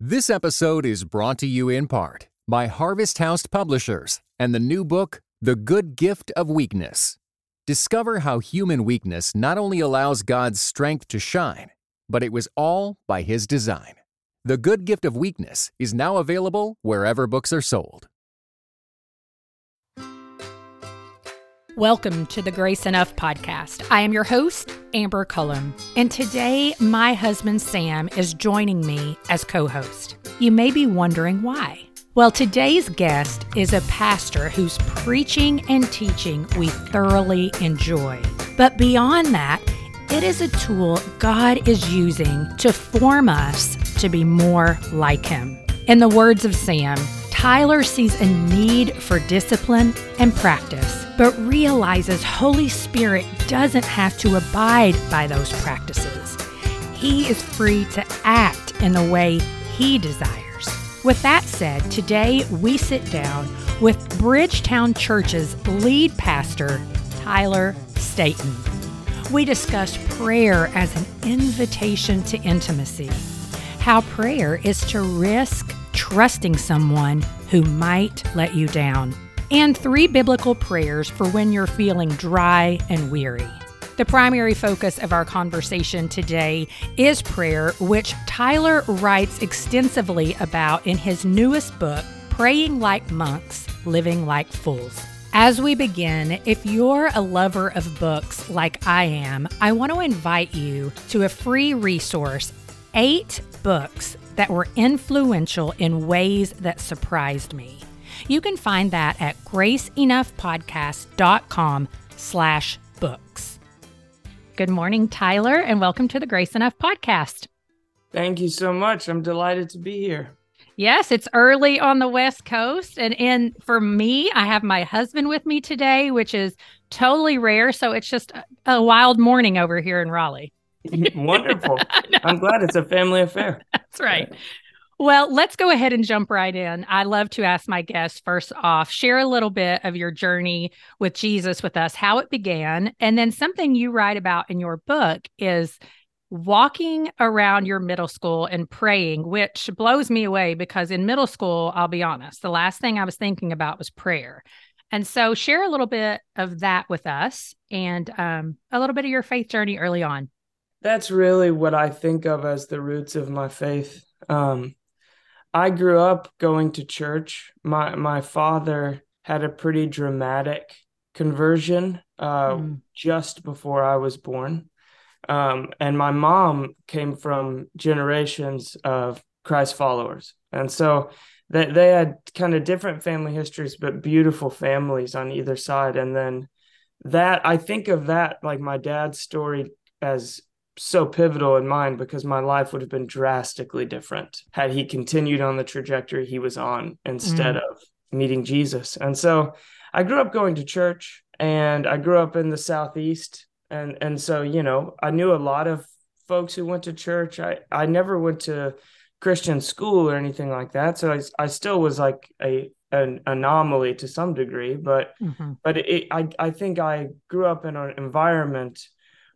This episode is brought to you in part by Harvest House Publishers and the new book, The Good Gift of Weakness. Discover how human weakness not only allows God's strength to shine, but it was all by His design. The Good Gift of Weakness is now available wherever books are sold. Welcome to the Grace Enough podcast. I am your host, Amber Cullum, and today my husband Sam is joining me as co host. You may be wondering why. Well, today's guest is a pastor whose preaching and teaching we thoroughly enjoy. But beyond that, it is a tool God is using to form us to be more like Him. In the words of Sam, Tyler sees a need for discipline and practice, but realizes Holy Spirit doesn't have to abide by those practices. He is free to act in the way he desires. With that said, today we sit down with Bridgetown Church's lead pastor, Tyler Staton. We discuss prayer as an invitation to intimacy, how prayer is to risk trusting someone who might let you down, and three biblical prayers for when you're feeling dry and weary. The primary focus of our conversation today is prayer, which Tyler writes extensively about in his newest book, Praying Like Monks, Living Like Fools. As we begin, if you're a lover of books like I am, I want to invite you to a free resource eight books that were influential in ways that surprised me. You can find that at graceenoughpodcast.com slash books. Good morning, Tyler, and welcome to the Grace Enough podcast. Thank you so much. I'm delighted to be here. Yes, it's early on the West Coast. And in for me, I have my husband with me today, which is totally rare. So it's just a, a wild morning over here in Raleigh. Wonderful. I'm glad it's a family affair. That's right. Well, let's go ahead and jump right in. I love to ask my guests first off, share a little bit of your journey with Jesus with us, how it began. And then something you write about in your book is walking around your middle school and praying, which blows me away because in middle school, I'll be honest, the last thing I was thinking about was prayer. And so, share a little bit of that with us and um, a little bit of your faith journey early on that's really what I think of as the roots of my faith. Um, I grew up going to church. My my father had a pretty dramatic conversion uh, mm. just before I was born, um, and my mom came from generations of Christ followers, and so they they had kind of different family histories, but beautiful families on either side. And then that I think of that like my dad's story as so pivotal in mine because my life would have been drastically different had he continued on the trajectory he was on instead mm. of meeting Jesus. And so I grew up going to church and I grew up in the southeast and and so you know I knew a lot of folks who went to church. I I never went to Christian school or anything like that. So I I still was like a an anomaly to some degree, but mm-hmm. but it, I I think I grew up in an environment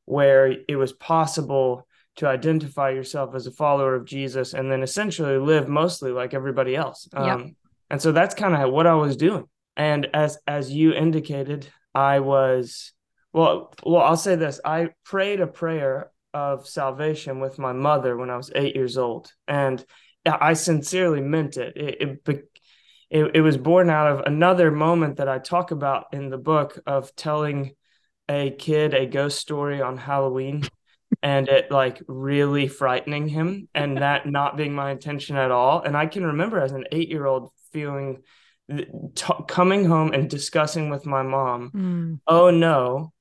where it was possible to identify yourself as a follower of Jesus and then essentially live mostly like everybody else. Um, yep. And so that's kind of what I was doing. And as as you indicated, I was well. Well, I'll say this: I prayed a prayer of salvation with my mother when I was eight years old, and I sincerely meant it. It, it, it, it was born out of another moment that I talk about in the book of telling a kid a ghost story on Halloween and it like really frightening him and that not being my intention at all. And I can remember as an eight year old feeling t- coming home and discussing with my mom, mm. oh no,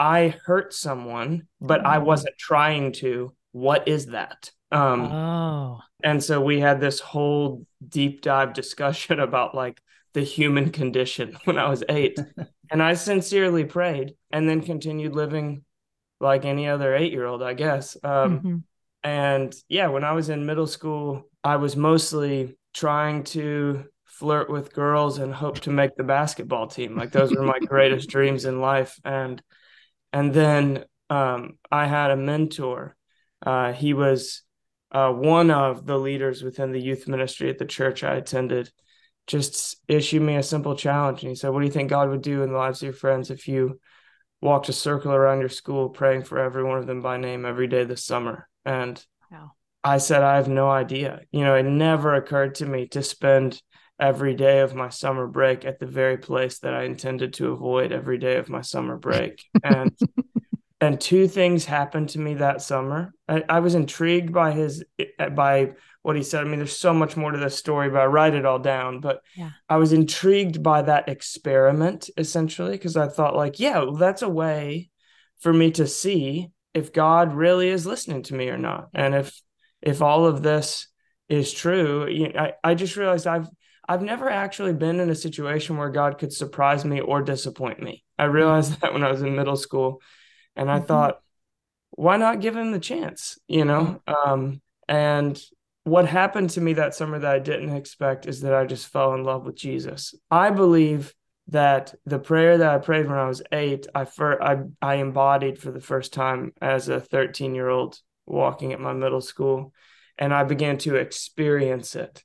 I hurt someone, but I mm. wasn't trying to. What is that? Um, oh. And so we had this whole deep dive discussion about like the human condition when I was eight. and I sincerely prayed and then continued living like any other eight year old, I guess. Um, mm-hmm. And yeah, when I was in middle school, I was mostly trying to flirt with girls and hope to make the basketball team. Like those were my greatest dreams in life. And and then um, I had a mentor. Uh, he was uh, one of the leaders within the youth ministry at the church I attended just issue me a simple challenge. And he said, What do you think God would do in the lives of your friends if you walked a circle around your school praying for every one of them by name every day this summer? And wow. I said, I have no idea. You know, it never occurred to me to spend every day of my summer break at the very place that I intended to avoid every day of my summer break. And and two things happened to me that summer. I, I, was intrigued by his eh, by what he said. I mean, there's so much more to this story, but I write it all down. But yeah. I was intrigued by that experiment essentially because I thought, like, yeah, well, that's a way for me to see if God really is listening to me or not, and if if all of this is true. You know, I I just realized I've I've never actually been in a situation where God could surprise me or disappoint me. I mm-hmm. realized that when I was in middle school and I mm-hmm. thought, why not give him the chance? You know? Um, and what happened to me that summer that I didn't expect is that I just fell in love with Jesus. I believe that the prayer that I prayed when I was eight, I for I, I embodied for the first time as a 13 year old walking at my middle school, and I began to experience it.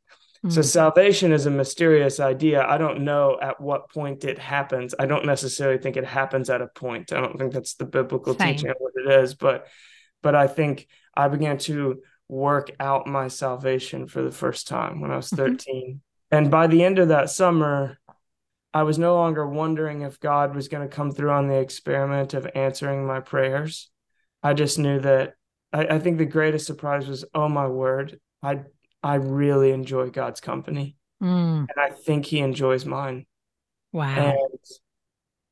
So mm. salvation is a mysterious idea. I don't know at what point it happens. I don't necessarily think it happens at a point. I don't think that's the biblical Same. teaching of what it is, but but I think I began to work out my salvation for the first time when I was mm-hmm. 13. Mm-hmm. And by the end of that summer, I was no longer wondering if God was going to come through on the experiment of answering my prayers. I just knew that I, I think the greatest surprise was, oh my word, I I really enjoy God's company. Mm. And I think he enjoys mine. Wow. And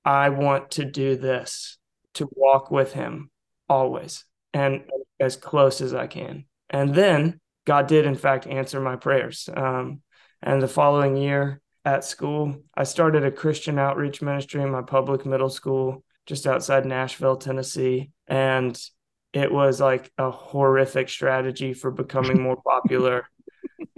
I want to do this to walk with him always and as close as I can. And then God did, in fact, answer my prayers. Um, and the following year at school, I started a Christian outreach ministry in my public middle school just outside Nashville, Tennessee. And it was like a horrific strategy for becoming more popular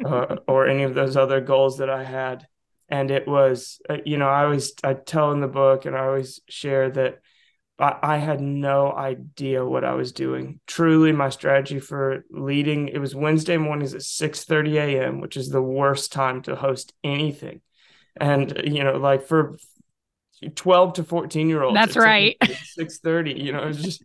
uh, or any of those other goals that I had. And it was, uh, you know, I always I tell in the book, and I always share that I, I had no idea what I was doing. Truly, my strategy for leading it was Wednesday mornings at six thirty a.m., which is the worst time to host anything. And you know, like for 12 to 14 year olds that's right 6 30 you know just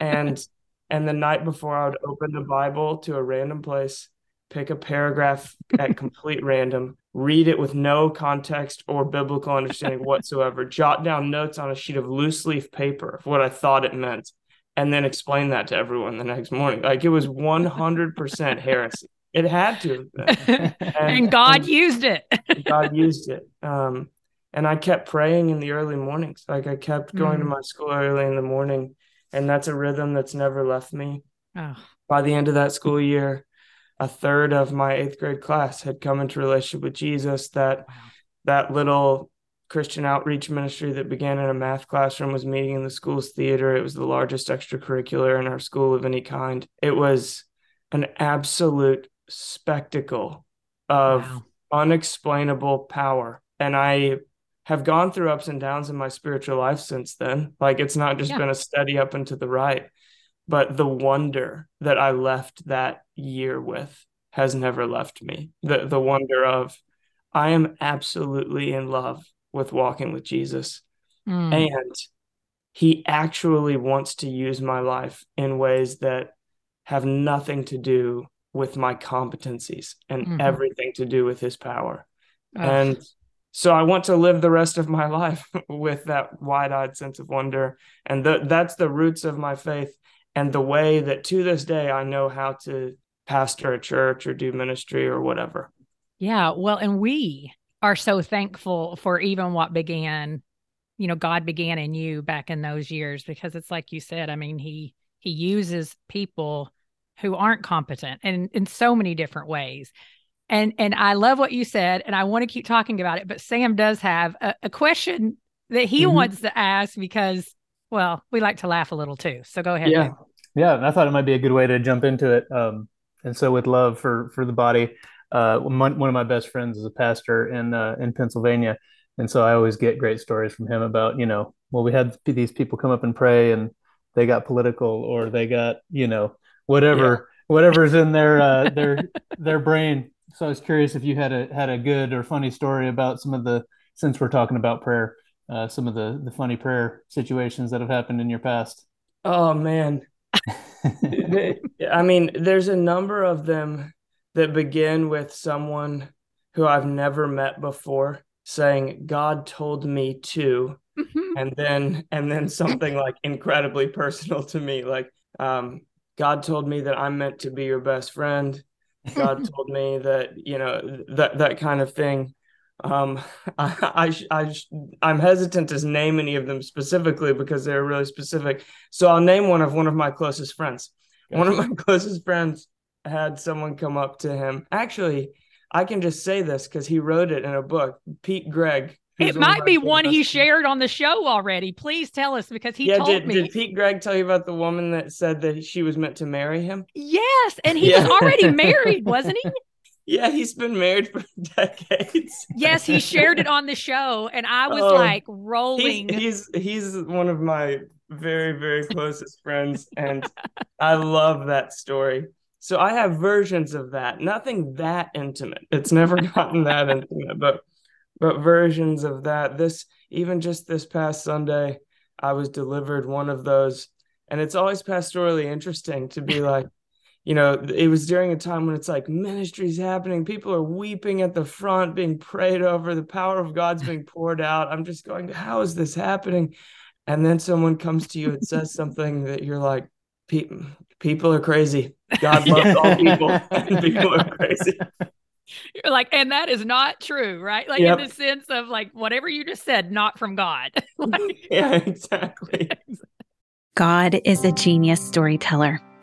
and and the night before i would open the bible to a random place pick a paragraph at complete random, read it with no context or biblical understanding whatsoever, jot down notes on a sheet of loose leaf paper of what I thought it meant, and then explain that to everyone the next morning. Like it was 100% heresy. It had to. And, and, God and used it. God used it. Um, and I kept praying in the early mornings. Like I kept going mm. to my school early in the morning, and that's a rhythm that's never left me. Oh. By the end of that school year, a third of my eighth grade class had come into relationship with Jesus. That wow. that little Christian outreach ministry that began in a math classroom was meeting in the school's theater. It was the largest extracurricular in our school of any kind. It was an absolute spectacle of wow. unexplainable power. And I have gone through ups and downs in my spiritual life since then. Like it's not just yeah. been a steady up and to the right but the wonder that I left that year with has never left me. The the wonder of I am absolutely in love with walking with Jesus. Mm. And he actually wants to use my life in ways that have nothing to do with my competencies and mm-hmm. everything to do with his power. Oh. And so I want to live the rest of my life with that wide-eyed sense of wonder and that's the roots of my faith and the way that to this day I know how to pastor a church or do ministry or whatever. Yeah. Well, and we are so thankful for even what began, you know, God began in you back in those years because it's like you said, I mean, he he uses people who aren't competent and in so many different ways. And and I love what you said, and I want to keep talking about it. But Sam does have a, a question that he mm-hmm. wants to ask because well, we like to laugh a little too. So go ahead. Yeah. Yeah. I thought it might be a good way to jump into it. Um, and so with love for, for the body, uh, one, one of my best friends is a pastor in, uh, in Pennsylvania. And so I always get great stories from him about, you know, well, we had these people come up and pray and they got political or they got, you know, whatever. whatever's in their uh, their their brain. So I was curious if you had a had a good or funny story about some of the since we're talking about prayer, uh, some of the the funny prayer situations that have happened in your past. Oh man. I mean, there's a number of them that begin with someone who I've never met before saying, God told me to, mm-hmm. and then and then something like incredibly personal to me, like um, God told me that I'm meant to be your best friend. God told me that, you know, that that kind of thing. Um, I, I, I, I'm hesitant to name any of them specifically because they're really specific. So I'll name one of one of my closest friends. Gotcha. One of my closest friends had someone come up to him. Actually, I can just say this because he wrote it in a book. Pete Greig. It might be one he shared on the show already. Please tell us because he yeah, told did, me. Did Pete Greig tell you about the woman that said that she was meant to marry him? Yes, and he yeah. was already married, wasn't he? Yeah, he's been married for decades. Yes, he shared it on the show, and I was oh, like rolling. He's, he's he's one of my very very closest friends, and I love that story. So I have versions of that. Nothing that intimate. It's never gotten that intimate, but but versions of that. This even just this past Sunday, I was delivered one of those, and it's always pastorally interesting to be like you know, it was during a time when it's like ministry's happening, people are weeping at the front, being prayed over, the power of God's being poured out. I'm just going, how is this happening? And then someone comes to you and says something that you're like, people are crazy. God loves all people, and people are crazy. You're like, and that is not true, right? Like yep. in the sense of like whatever you just said, not from God. like, yeah, exactly. God is a genius storyteller.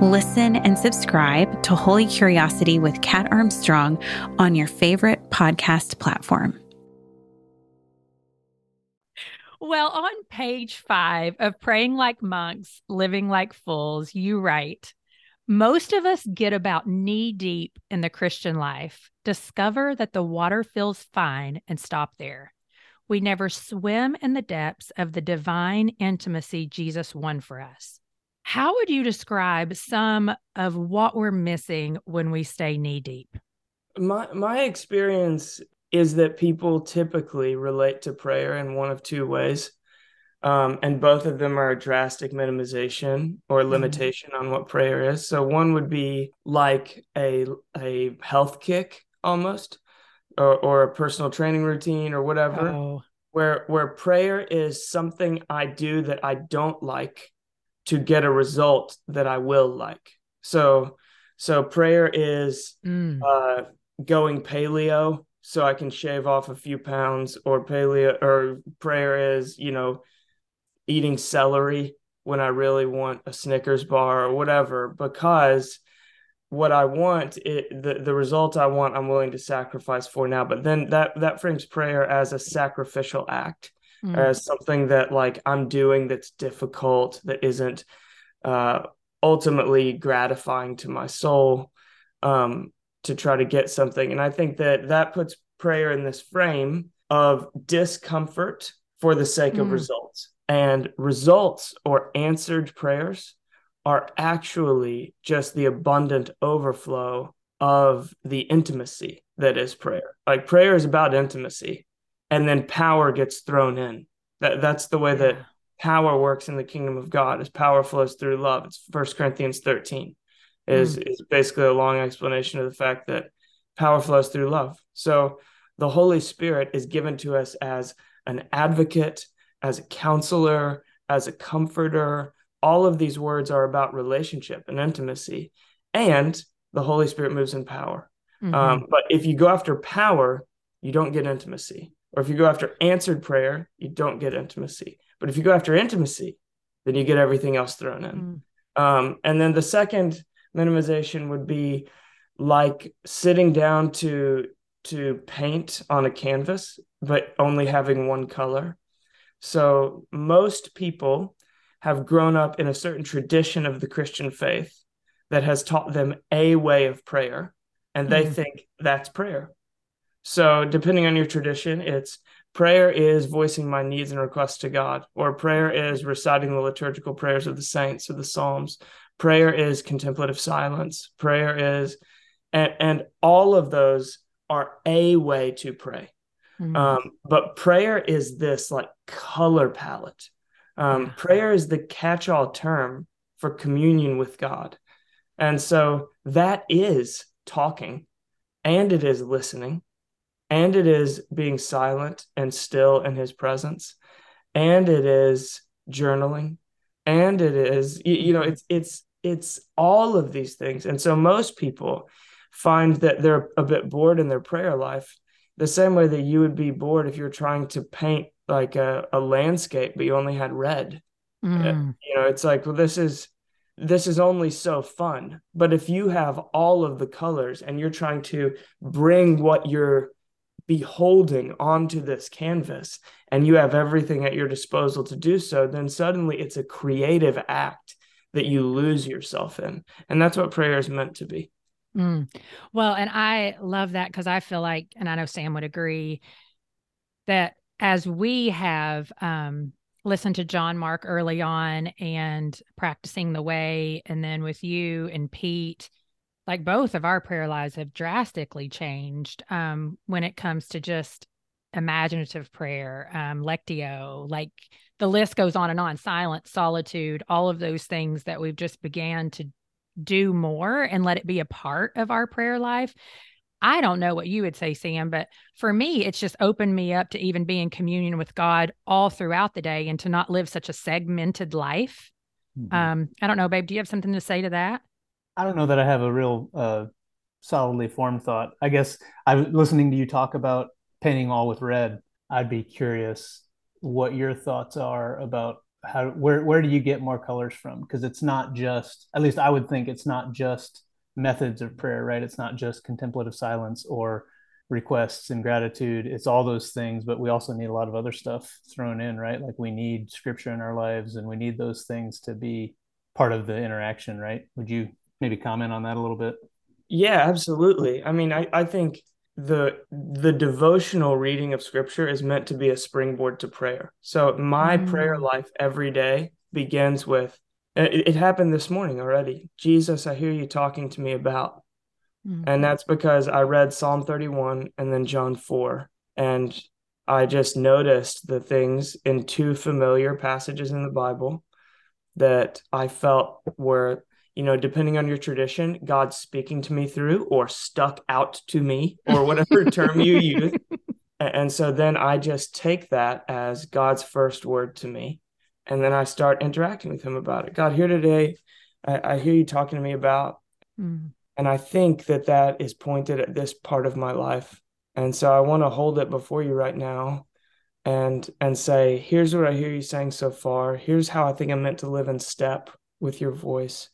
Listen and subscribe to Holy Curiosity with Kat Armstrong on your favorite podcast platform. Well, on page five of Praying Like Monks, Living Like Fools, you write Most of us get about knee deep in the Christian life, discover that the water feels fine, and stop there. We never swim in the depths of the divine intimacy Jesus won for us. How would you describe some of what we're missing when we stay knee deep? My my experience is that people typically relate to prayer in one of two ways. Um, and both of them are a drastic minimization or mm-hmm. limitation mm-hmm. on what prayer is. So one would be like a a health kick almost, or, or a personal training routine or whatever, oh. where where prayer is something I do that I don't like to get a result that I will like. So so prayer is mm. uh, going paleo so I can shave off a few pounds, or paleo or prayer is, you know, eating celery when I really want a Snickers bar or whatever, because what I want, it the, the result I want, I'm willing to sacrifice for now. But then that that frames prayer as a sacrificial act, mm. as something that like I'm doing that's difficult, that isn't uh ultimately gratifying to my soul. Um, to try to get something. And I think that that puts prayer in this frame of discomfort for the sake mm. of results. And results or answered prayers are actually just the abundant overflow of the intimacy that is prayer. Like prayer is about intimacy, and then power gets thrown in. That that's the way that power works in the kingdom of God. As power flows through love. It's First Corinthians thirteen is mm. is basically a long explanation of the fact that power flows through love. So the Holy Spirit is given to us as an advocate, as a counselor, as a comforter. All of these words are about relationship and intimacy. And the Holy Spirit moves in power. Mhm. Um, but if you go after power, you don't get intimacy. Or if you go after answered prayer, you don't get intimacy. But if you go after intimacy, then you get everything else thrown in. Mm. Um, and then the second minimization would be like sitting down to to paint on a canvas, but only having one color. So most people have grown up in a certain tradition of the Christian faith that has taught them a way of prayer, and they Mhm. think that's prayer. So depending on your tradition, it's prayer is voicing my needs and requests to God, or prayer is reciting the liturgical prayers of the saints or the Psalms. Prayer is contemplative silence. Prayer is, and, and all of those are a way to pray. Mm. Um, but prayer is this like color palette. Um, Yeah. Prayer is the catch all term for communion with God. And so that is talking, and it is listening, and it is being silent and still in his presence, and it is journaling, and it is, you, know, it's, it's, it's all of these things. And so most people find that they're a bit bored in their prayer life the same way that you would be bored if you're trying to paint like a, a landscape but you only had red Mm. you know it's like well this is this is only so fun but if you have all of the colors and you're trying to bring what you're beholding onto this canvas and you have everything at your disposal to do so then suddenly it's a creative act that you lose yourself in and that's what prayer is meant to be Mm. Well, and I love that because I feel like, and I know Sam would agree, that as we have um, listened to John Mark early on and practicing the way, and then with you and Pete, like both of our prayer lives have drastically changed um, when it comes to just imaginative prayer, um, lectio, like the list goes on and on, silence, solitude, all of those things that we've just began to do more and let it be a part of our prayer life. I don't know what you would say, Sam, but for me, it's just opened me up to even be in communion with God all throughout the day and to not live such a segmented life. Mhm. Um, I don't know, babe. Do you have something to say to that? I don't know that I have a real uh, solidly formed thought. I guess I was listening to you talk about painting all with red. I'd be curious what your thoughts are about how where where do you get more colors from? Because it's not just at least I would think it's not just methods of prayer, right? It's not just contemplative silence or requests and gratitude. It's all those things, but we also need a lot of other stuff thrown in, right? Like we need scripture in our lives and we need those things to be part of the interaction, right? Would you maybe comment on that a little bit? Yeah, absolutely. I mean, I, I think the the devotional reading of scripture is meant to be a springboard to prayer. So my prayer Mm. life every day begins with it, it happened this morning already. Jesus, I hear you talking to me about. Mm. And that's because I read Psalm 31 and then John 4. And I just noticed the things in two familiar passages in the Bible that I felt were, you know, depending on your tradition, God speaking to me through or stuck out to me or whatever term you use. And so then I just take that as God's first word to me. And then I start interacting with him about it. God, here today, I, I hear you talking to me about Mm. and I think that that is pointed at this part of my life. And so I want to hold it before you right now and and say, here's what I hear you saying so far. Here's how I think I'm meant to live in step with your voice.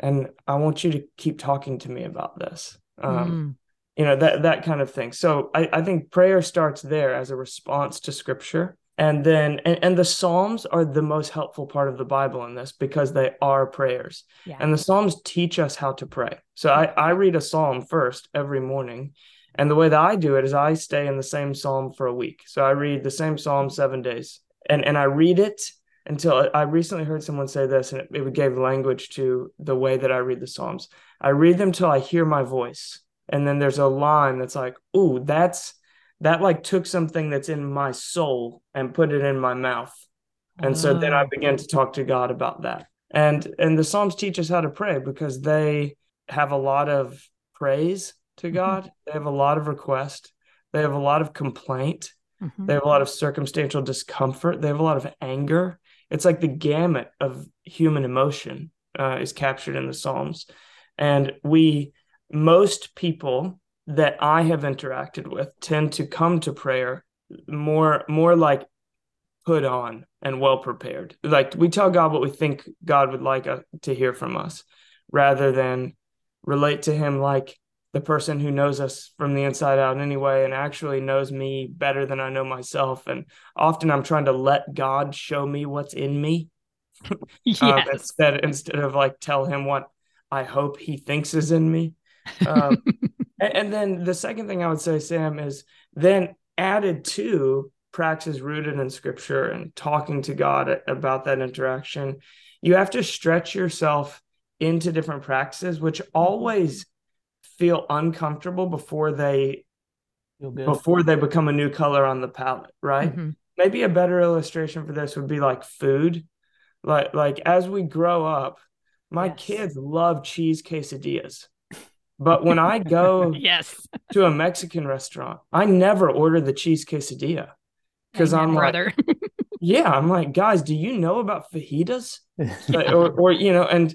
And I want you to keep talking to me about this. Um, Mm. you know, that that kind of thing. So I, I think prayer starts there as a response to scripture. And then and, and the Psalms are the most helpful part of the Bible in this because they are prayers. Yeah. And the Psalms teach us how to pray. So I, I read a Psalm first every morning. And the way that I do it is I stay in the same Psalm for a week. So I read the same Psalm seven days. And and I read it until I recently heard someone say this, and it, it gave language to the way that I read the Psalms. I read them till I hear my voice. And then there's a line that's like, ooh, that's that like took something that's in my soul and put it in my mouth. And so then I began to talk to God about that. And and the Psalms teach us how to pray because they have a lot of praise to Mhm. God. They have a lot of request. They have a lot of complaint. Mhm. They have a lot of circumstantial discomfort. They have a lot of anger. It's like the gamut of human emotion uh, is captured in the Psalms. And we most people that I have interacted with tend to come to prayer more more like put on and well prepared. Like we tell God what we think God would like uh, to hear from us rather than relate to him like the person who knows us from the inside out anyway and actually knows me better than I know myself. And often I'm trying to let God show me what's in me yes. um, instead instead of like tell him what I hope he thinks is in me. Um, and, and then the second thing I would say Sam is then added to practice rooted in scripture and talking to God about that interaction you have to stretch yourself into different practices which always feel uncomfortable before they before they become a new color on the palette, right? Mm-hmm. Maybe a better illustration for this would be like food. Like like as we grow up, my yes. kids love cheese quesadillas. But when I go yes to a Mexican restaurant, I never order the cheese quesadilla because I'm brother. like, yeah, I'm like, guys, do you know about fajitas? or, or you know, and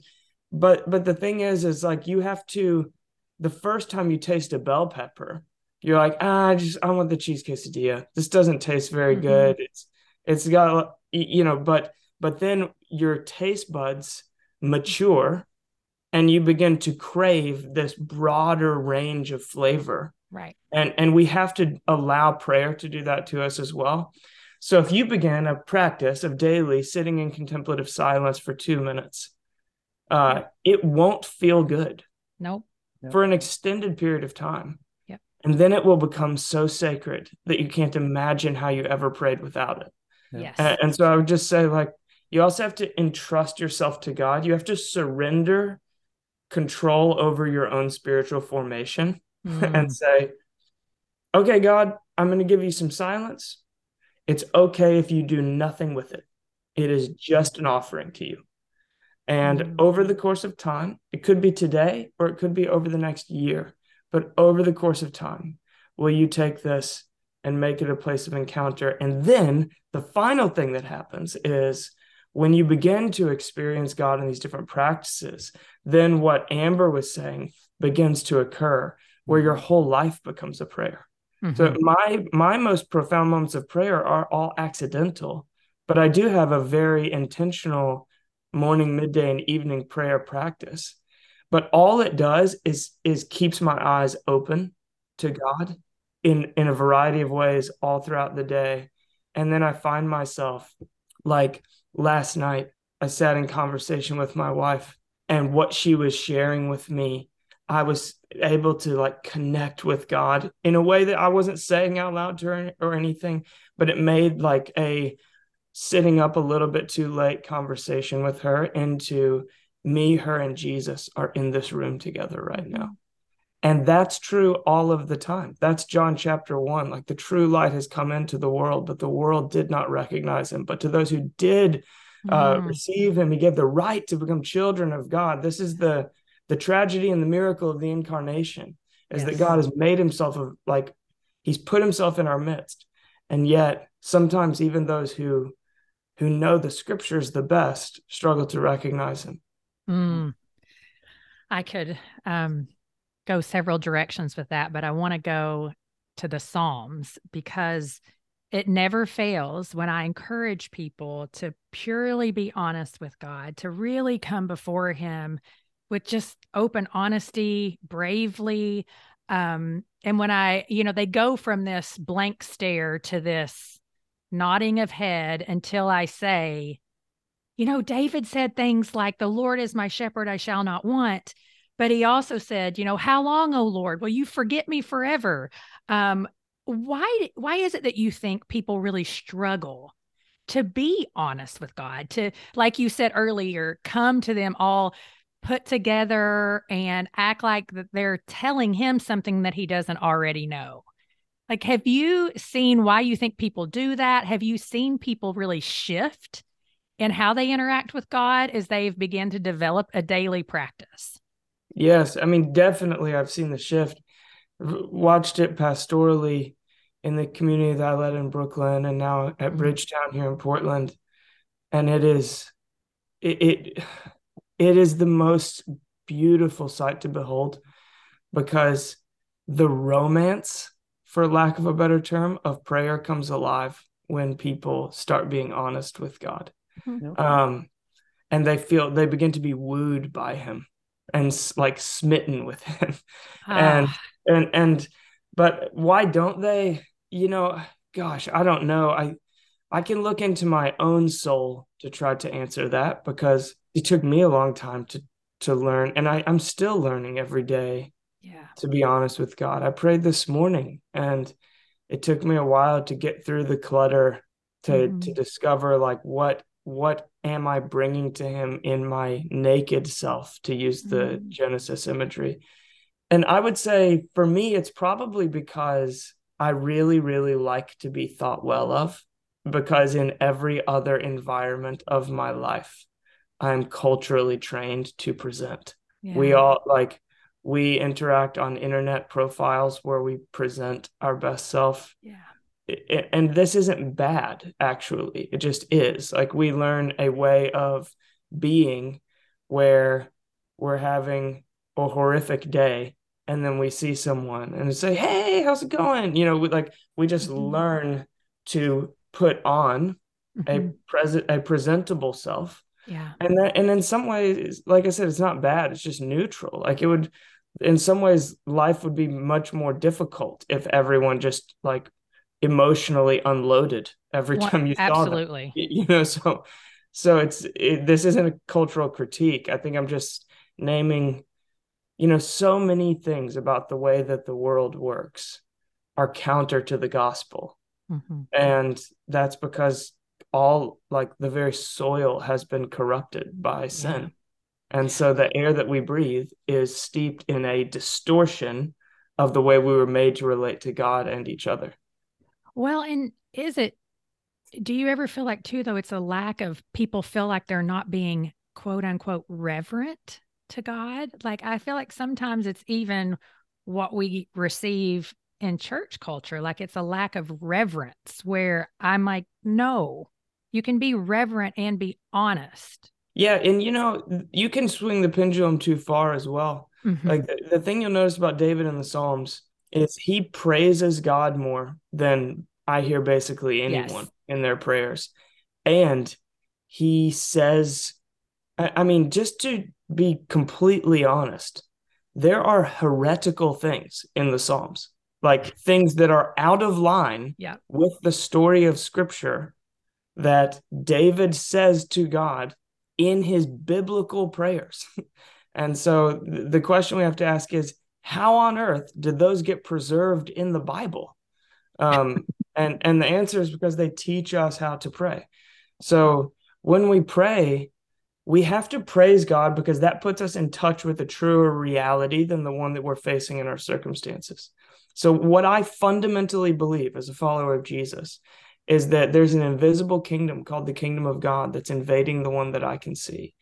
but but the thing is, is like you have to the first time you taste a bell pepper, you're like, ah, I just I want the cheese quesadilla. This doesn't taste very mm-hmm. good. It's it's got you know, but but then your taste buds mature and you begin to crave this broader range of flavor. Right. And and we have to allow prayer to do that to us as well. So if you begin a practice of daily sitting in contemplative silence for 2 minutes, uh it won't feel good. Nope yep. for an extended period of time. Yep. And then it will become so sacred that you can't imagine how you ever prayed without it. Yes. And, and so I would just say, like, you also have to entrust yourself to God. You have to surrender control over your own spiritual formation mm. and say, okay, God, I'm going to give you some silence. It's okay if you do nothing with it. It is just an offering to you. And mm-hmm. over the course of time, it could be today or it could be over the next year, but over the course of time, will you take this and make it a place of encounter? And then the final thing that happens is when you begin to experience God in these different practices, then what Amber was saying begins to occur where your whole life becomes a prayer. Mm-hmm. So my my most profound moments of prayer are all accidental, but I do have a very intentional morning, midday, and evening prayer practice. But all it does is is keeps my eyes open to God in in a variety of ways all throughout the day. And then I find myself like last night, I sat in conversation with my wife, and what she was sharing with me, I was able to like connect with God in a way that I wasn't saying out loud to her or anything, but it made like a sitting up a little bit too late conversation with her into me, her, and Jesus are in this room together right now. And that's true all of the time. That's John chapter one. Like the true light has come into the world, but the world did not recognize him. But to those who did uh, mm. receive him, he gave the right to become children of God. This is the the tragedy and the miracle of the incarnation is yes. that God has made himself of like he's put himself in our midst. And yet sometimes even those who who know the scriptures the best struggle to recognize him. Mm. I could um, go several directions with that, but I want to go to the Psalms because it never fails when I encourage people to purely be honest with God, to really come before Him with just open honesty, bravely. Um, and when I, you know, they go from this blank stare to this nodding of head until I say, you know, David said things like, The Lord is my shepherd, I shall not want. But he also said, you know, how long, O Lord, will you forget me forever? Um, why why is it that you think people really struggle to be honest with God? To, like you said earlier, come to them all put together and act like that they're telling him something that he doesn't already know. Like, have you seen why you think people do that? Have you seen people really shift in how they interact with God as they've begun to develop a daily practice? Yes. I mean, definitely, I've seen the shift. Watched it pastorally in the community that I led in Brooklyn and now at mm-hmm. Bridgetown here in Portland. And it is, it, it, it is the most beautiful sight to behold because the romance, for lack of a better term, of prayer comes alive when people start being honest with God. Mm-hmm. Um, and they feel they begin to be wooed by him and like smitten with him. Ah. And and and but why don't they? You know, gosh, I don't know. I I can look into my own soul to try to answer that because it took me a long time to to learn and I, I'm still learning every day. Yeah. To be honest with God. I prayed this morning and it took me a while to get through the clutter to mm-hmm. to discover like what what am I bringing to him in my naked self to use the mm-hmm. Genesis imagery. And I would say for me it's probably because I really really like to be thought well of because in every other environment of my life I'm culturally trained to present. Yeah. We all like we interact on internet profiles where we present our best self. Yeah. and this isn't bad actually. It just is. Like we learn a way of being where we're having a horrific day and then we see someone and say, "Hey, how's it going?" You know, we, like we just mm-hmm. learn to put on mm-hmm. a present a presentable self yeah and that and in some ways like i said it's not bad it's just neutral like it would in some ways life would be much more difficult if everyone just like emotionally unloaded every time you thought. absolutely saw them. you know so so it's it, this isn't a cultural critique i think i'm just naming you know so many things about the way that the world works are counter to the gospel mm-hmm. and that's because all like the very soil has been corrupted by sin. And so the air that we breathe is steeped in a distortion of the way we were made to relate to God and each other. Well, and is it, do you ever feel like, too, though, it's a lack of people feel like they're not being quote unquote reverent to God? Like, I feel like sometimes it's even what we receive in church culture. Like, it's a lack of reverence where I'm like, no, you can be reverent and be honest. Yeah, and you know, you can swing the pendulum too far as well. Mm-hmm. Like the, the thing you'll notice about David in the Psalms is he praises God more than I hear basically anyone yes. in their prayers. And he says, I, I mean, just to be completely honest, there are heretical things in the Psalms, like things that are out of line yeah. with the story of scripture that David says to God in his biblical prayers. and so the question we have to ask is how on earth did those get preserved in the Bible? Um, and and the answer is because they teach us how to pray. So when we pray, we have to praise God because that puts us in touch with a truer reality than the one that we're facing in our circumstances. So what I fundamentally believe as a follower of Jesus is that there's an invisible kingdom called the kingdom of God that's invading the one that I can see.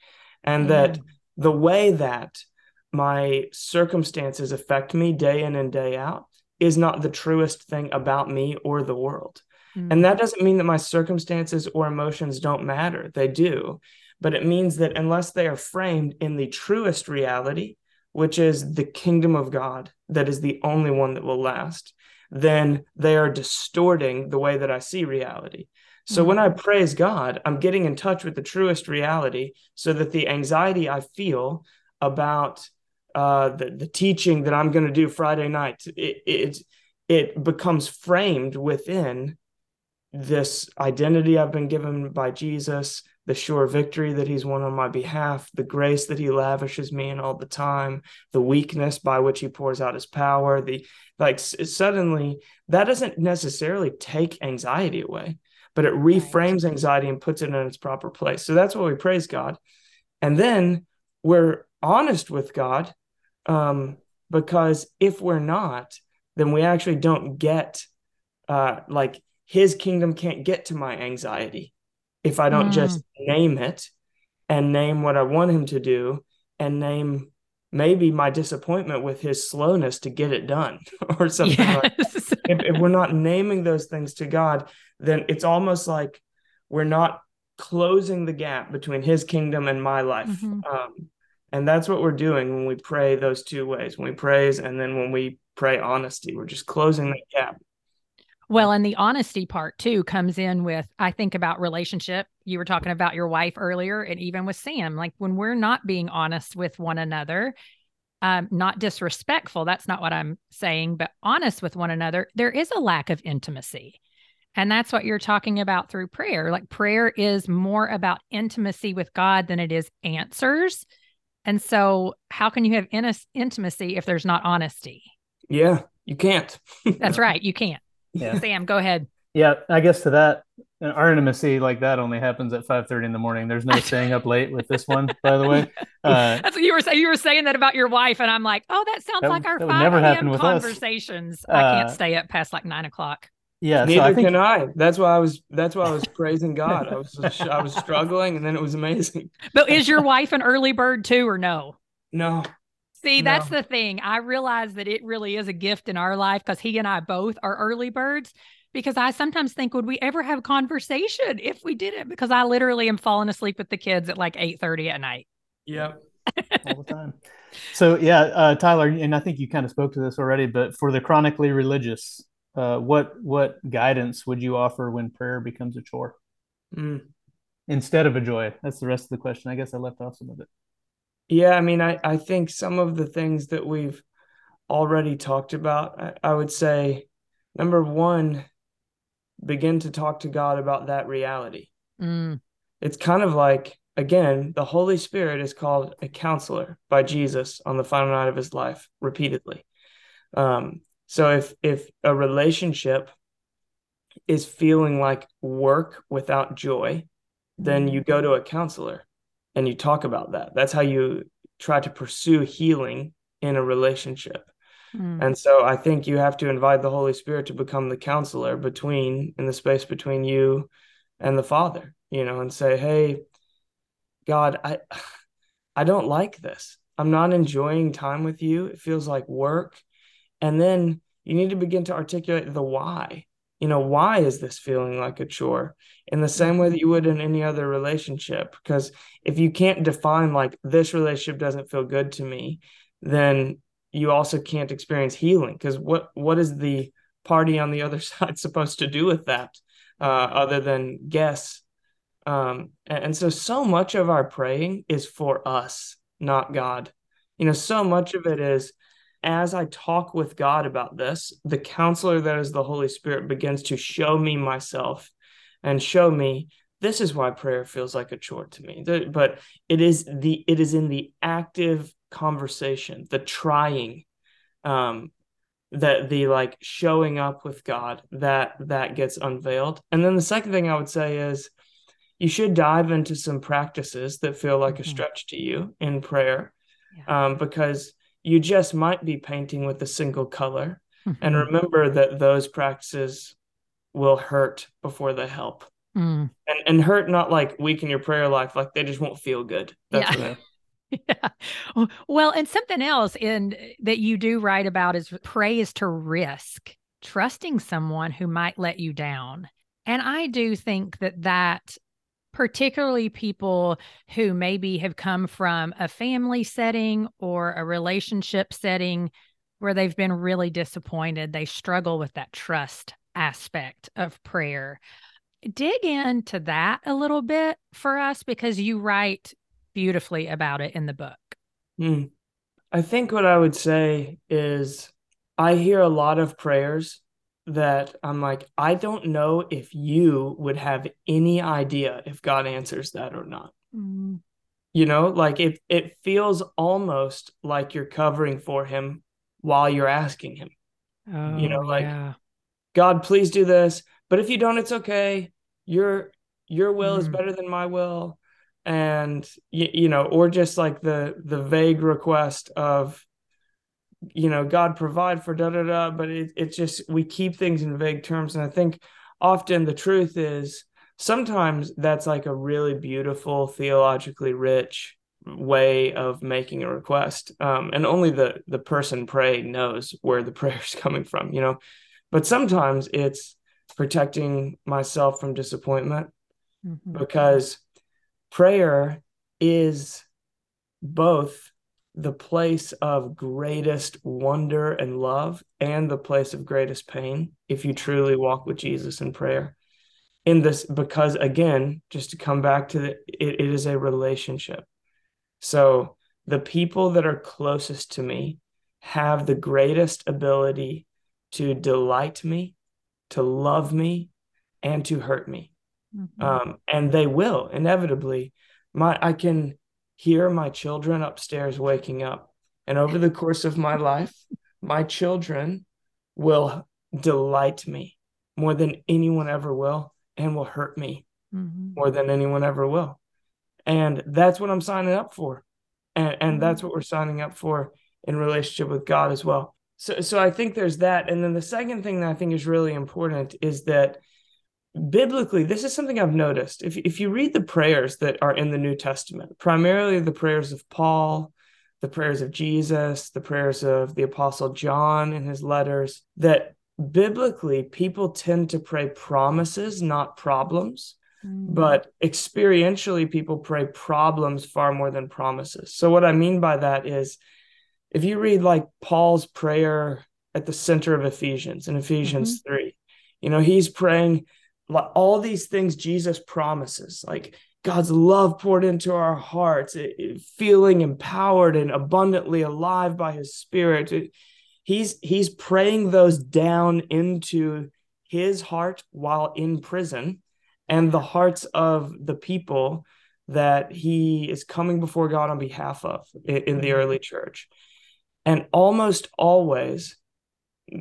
And mm. that the way that my circumstances affect me day in and day out is not the truest thing about me or the world. Mm. And that doesn't mean that my circumstances or emotions don't matter. They do. But it means that unless they are framed in the truest reality, which is the kingdom of God, that is the only one that will last, then they are distorting the way that I see reality. So mm-hmm. when I praise God, I'm getting in touch with the truest reality so that the anxiety I feel about uh, the, the teaching that I'm going to do Friday night, it, it, it becomes framed within this identity I've been given by Jesus, the sure victory that he's won on my behalf, the grace that he lavishes me in all the time, the weakness by which he pours out his power, the like suddenly that doesn't necessarily take anxiety away, but it reframes anxiety and puts it in its proper place. So that's why we praise God. And then we're honest with God um, because if we're not, then we actually don't get uh, like his kingdom can't get to my anxiety if I don't mm. just name it and name what I want him to do and name maybe my disappointment with his slowness to get it done or something yes. like if, if, we're not naming those things to God, then it's almost like we're not closing the gap between his kingdom and my life. Mm-hmm. Um, And that's what we're doing when we pray those two ways. When we praise and then when we pray honesty, we're just closing that gap. Well, and the honesty part too comes in with I think about relationship. You were talking about your wife earlier, and even with Sam, like when we're not being honest with one another, um, not disrespectful, that's not what I'm saying, but honest with one another, there is a lack of intimacy. And that's what you're talking about through prayer. Like prayer is more about intimacy with God than it is answers. And so, how can you have in- intimacy if there's not honesty? Yeah, you can't. that's right. You can't. Yeah. Sam, go ahead. Yeah, I guess to that, an intimacy like that only happens at five thirty in the morning. There's no staying up late with this one, by the way. Uh, That's what you were saying. You were saying that about your wife, and I'm like, oh, that sounds that, like our five a.m. conversations. Us. I can't uh, stay up past like nine o'clock. Yeah, neither so I think... can I. That's why I was. That's why I was praising God. I was. I was struggling, and then it was amazing. But is your wife an early bird too, or no? No. See, no. that's the thing. I realize that it really is a gift in our life because he and I both are early birds because I sometimes think, would we ever have conversation if we did it? Because I literally am falling asleep with the kids at like 8 30 at night. Yep. All the time. So yeah, uh, Tyler, and I think you kind of spoke to this already, but for the chronically religious, uh, what what guidance would you offer when prayer becomes a chore mm. instead of a joy? That's the rest of the question. I guess I left off some of it. Yeah, I mean, I I think some of the things that we've already talked about, I, I would say, number one, begin to talk to God about that reality. Mm. It's kind of like, again, the Holy Spirit is called a counselor by Jesus on the final night of his life repeatedly. Um, so if if a relationship is feeling like work without joy, then you go to a counselor and you talk about that. That's how you try to pursue healing in a relationship. Mm. And so I think you have to invite the Holy Spirit to become the counselor between in the space between you and the Father, you know, and say, "Hey, God, I I don't like this. I'm not enjoying time with you. It feels like work." And then you need to begin to articulate the why. You know, why is this feeling like a chore? In the same way that you would in any other relationship. Because if you can't define, like, this relationship doesn't feel good to me, then you also can't experience healing because what what is the party on the other side supposed to do with that uh, other than guess um, and, and so so much of our praying is for us not god you know so much of it is as i talk with god about this the counselor that is the holy spirit begins to show me myself and show me this is why prayer feels like a chore to me but it is the it is in the active conversation, the trying, um, that the like showing up with God that that gets unveiled. And then the second thing I would say is you should dive into some practices that feel like mm-hmm. a stretch to you in prayer, yeah. um, because you just might be painting with a single color. Mm-hmm. And remember that those practices will hurt before they help. Mm. And and hurt not like weaken your prayer life, like they just won't feel good. That's yeah. yeah. Well, and something else in that you do write about is pray is to risk trusting someone who might let you down. And I do think that that particularly people who maybe have come from a family setting or a relationship setting where they've been really disappointed, they struggle with that trust aspect of prayer. Dig into that a little bit for us because you write beautifully about it in the book? Mm. I think what I would say is I hear a lot of prayers that I'm like, I don't know if you would have any idea if God answers that or not. Mm. You know, like it it feels almost like you're covering for him while you're asking him. Oh, you know, like yeah. God, please do this. But if you don't, it's okay. Your your will mm. is better than my will and you, you know or just like the the vague request of you know god provide for da da da but it, it just we keep things in vague terms. And i think often the truth is sometimes that's like a really beautiful theologically rich way of making a request. Um, and only the the person praying knows where the prayer is coming from you know? But sometimes it's protecting myself from disappointment mm-hmm. because prayer is both the place of greatest wonder and love and the place of greatest pain if you truly walk with Jesus in prayer. In this, because again, just to come back to the, it, it is a relationship. So the people that are closest to me have the greatest ability to delight me, to love me, and to hurt me. Mm-hmm. Um, and they will inevitably. My I can hear my children upstairs waking up. And over the course of my life, my children will delight me more than anyone ever will and will hurt me mm-hmm. more than anyone ever will. And that's what I'm signing up for. And, and mm-hmm. that's what we're signing up for in relationship with God as well. So, so I think there's that. And then the second thing that I think is really important is that biblically, this is something I've noticed. If, if you read the prayers that are in the New Testament, primarily the prayers of Paul, the prayers of Jesus, the prayers of the Apostle John in his letters, that biblically people tend to pray promises, not problems. Mm. But experientially, people pray problems far more than promises. So, what I mean by that is if you read like Paul's prayer at the center of Ephesians in Ephesians mm-hmm. 3, you know, he's praying all these things Jesus promises, like God's love poured into our hearts, it, it, feeling empowered and abundantly alive by his spirit. It, he's he's praying those down into his heart while in prison and the hearts of the people that he is coming before God on behalf of in, in the mm-hmm. early church. And almost always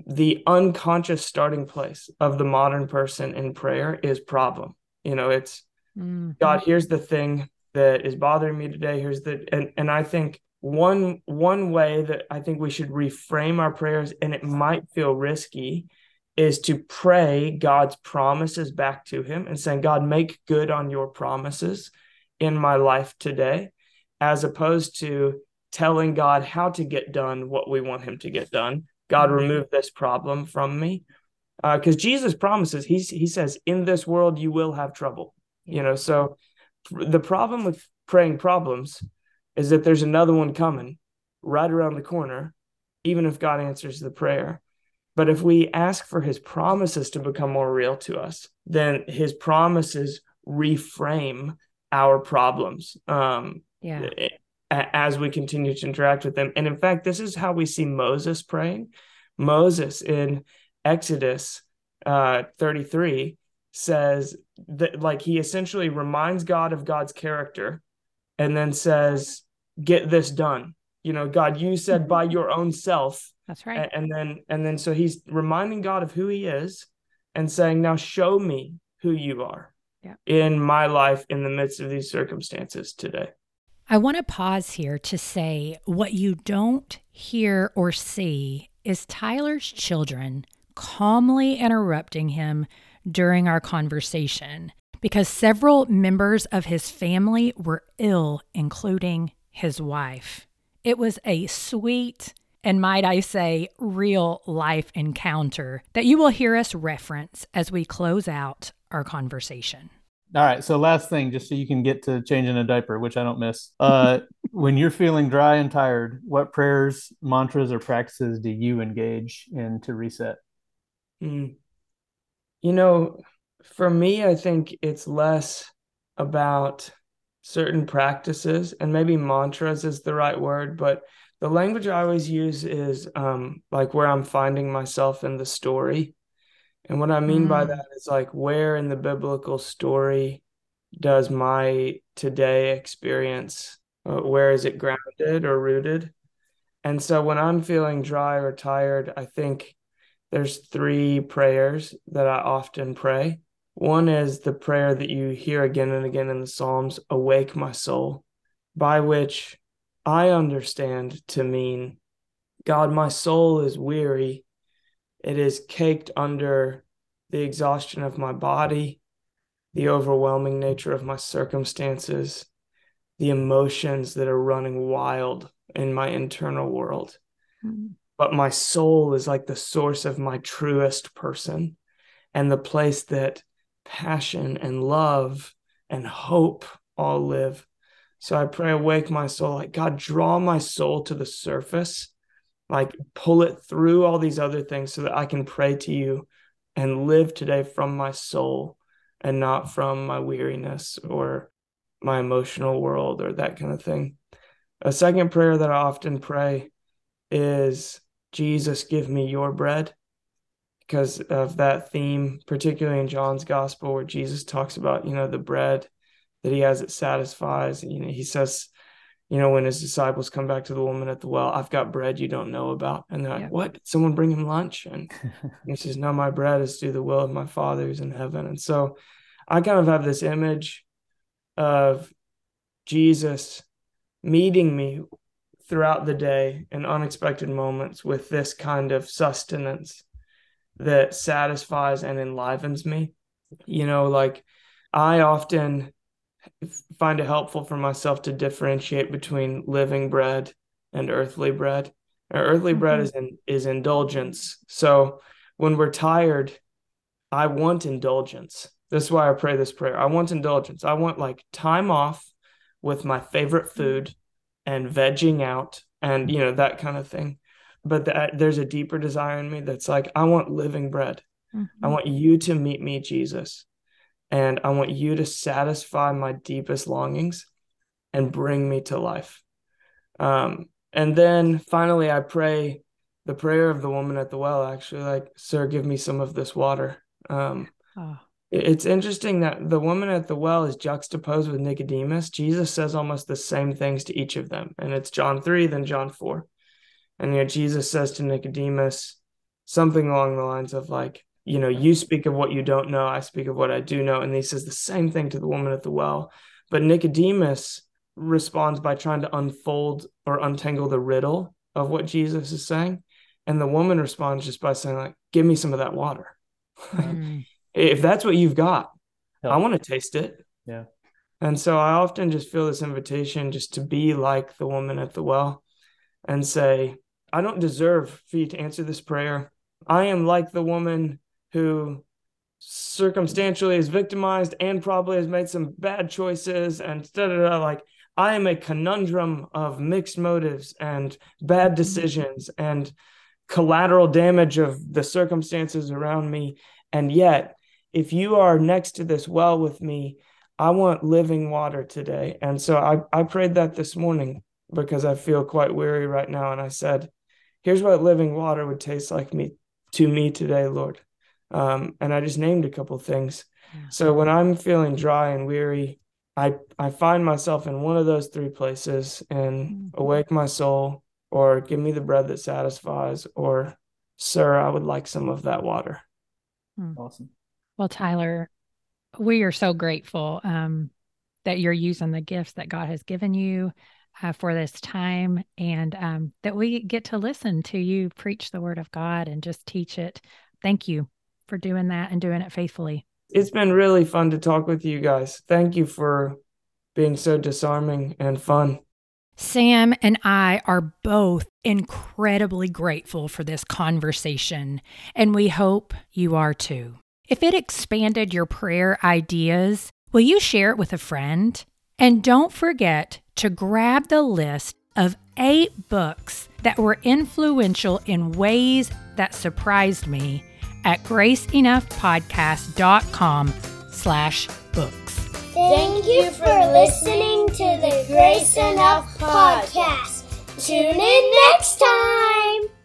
the unconscious starting place of the modern person in prayer is problem. You know, it's mm-hmm. God, here's the thing that is bothering me today. Here's the and and I think one one way that I think we should reframe our prayers, and it might feel risky, is to pray God's promises back to him and saying, God, make good on your promises in my life today, as opposed to telling God how to get done what we want him to get done God, mm-hmm. remove this problem from me. Because uh, Jesus promises, he's, he says, in this world, you will have trouble. You know, so the problem with praying problems is that there's another one coming right around the corner, even if God answers the prayer. But if we ask for his promises to become more real to us, then his promises reframe our problems. Um, yeah as we continue to interact with them. And in fact, this is how we see Moses praying. Moses in Exodus uh, 33 says that, like, he essentially reminds God of God's character and then says, Get this done. You know, God, you said mm-hmm. by your own self. That's right. And then, and then, so he's reminding God of who he is and saying, Now show me who you are yeah. in my life in the midst of these circumstances today. I want to pause here to say what you don't hear or see is Tyler's children calmly interrupting him during our conversation because several members of his family were ill, including his wife. It was a sweet and, might I say, real life encounter that you will hear us reference as we close out our conversation. All right. So last thing, just so you can get to changing a diaper, which I don't miss. Uh, when you're feeling dry and tired, what prayers, mantras, or practices do you engage in to reset? Mm. You know, for me, I think it's less about certain practices and maybe mantras is the right word, but the language I always use is um, like where I'm finding myself in the story. And what I mean mm. by that is like where in the biblical story does my today experience uh, where is it grounded or rooted? And so when I'm feeling dry or tired, I think there's three prayers that I often pray. One is the prayer that you hear again and again in the Psalms, awake my soul, by which I understand to mean God, my soul is weary it is caked under the exhaustion of my body, the overwhelming nature of my circumstances, the emotions that are running wild in my internal world. Mm-hmm. But my soul is like the source of my truest person and the place that passion and love and hope all live. So I pray, awake my soul. Like, God, draw my soul to the surface, like, pull it through all these other things so that I can pray to you and live today from my soul and not from my weariness or my emotional world or that kind of thing. A second prayer that I often pray is Jesus, give me your bread because of that theme, particularly in John's gospel, where Jesus talks about, you know, the bread that he has that satisfies. You know, he says, you know, when his disciples come back to the woman at the well, I've got bread you don't know about. And they're like, What? Did someone bring him lunch? And he says, No, my bread is to do the will of my Father who's in heaven. And so I kind of have this image of Jesus meeting me throughout the day in unexpected moments with this kind of sustenance that satisfies and enlivens me. You know, like I often find it helpful for myself to differentiate between living bread and earthly bread. Our earthly mm-hmm. bread is in, is indulgence. So when we're tired, I want indulgence. That's why I pray this prayer. I want indulgence. I want like time off with my favorite food and vegging out and you know that kind of thing but that, there's a deeper desire in me that's like i want living bread mm-hmm. i want you to meet me jesus and i want you to satisfy my deepest longings and bring me to life um, and then finally i pray the prayer of the woman at the well actually like sir give me some of this water um, oh it's interesting that the woman at the well is juxtaposed with Nicodemus. Jesus says almost the same things to each of them. And it's John 3, then John 4. And you know, Jesus says to Nicodemus something along the lines of like, you know, you speak of what you don't know, I speak of what I do know. And he says the same thing to the woman at the well. But Nicodemus responds by trying to unfold or untangle the riddle of what Jesus is saying. And the woman responds just by saying, like, give me some of that water. Mm if that's what you've got, yep. I want to taste it. Yeah. And so I often just feel this invitation just to be like the woman at the well and say, I don't deserve for you to answer this prayer. I am like the woman who circumstantially is victimized and probably has made some bad choices and da, da, da, like I am a conundrum of mixed motives and bad mm-hmm. decisions and collateral damage of the circumstances around me. And yet if you are next to this well with me, I want living water today. And so I, I prayed that this morning because I feel quite weary right now. And I said, here's what living water would taste like me to me today, Lord. Um, and I just named a couple things. Yeah. So when I'm feeling dry and weary, I, I find myself in one of those three places and mm-hmm. awake my soul or give me the bread that satisfies or sir, I would like some of that water. Hmm. Awesome. Well, Tyler, we are so grateful um, that you're using the gifts that God has given you uh, for this time and um, that we get to listen to you preach the word of God and just teach it. Thank you for doing that and doing it faithfully. It's been really fun to talk with you guys. Thank you for being so disarming and fun. Sam and I are both incredibly grateful for this conversation, and we hope you are too. If it expanded your prayer ideas, will you share it with a friend? And don't forget to grab the list of eight books that were influential in ways that surprised me at graceenoughpodcast.com slash books. Thank you for listening to the Grace Enough Podcast. Tune in next time.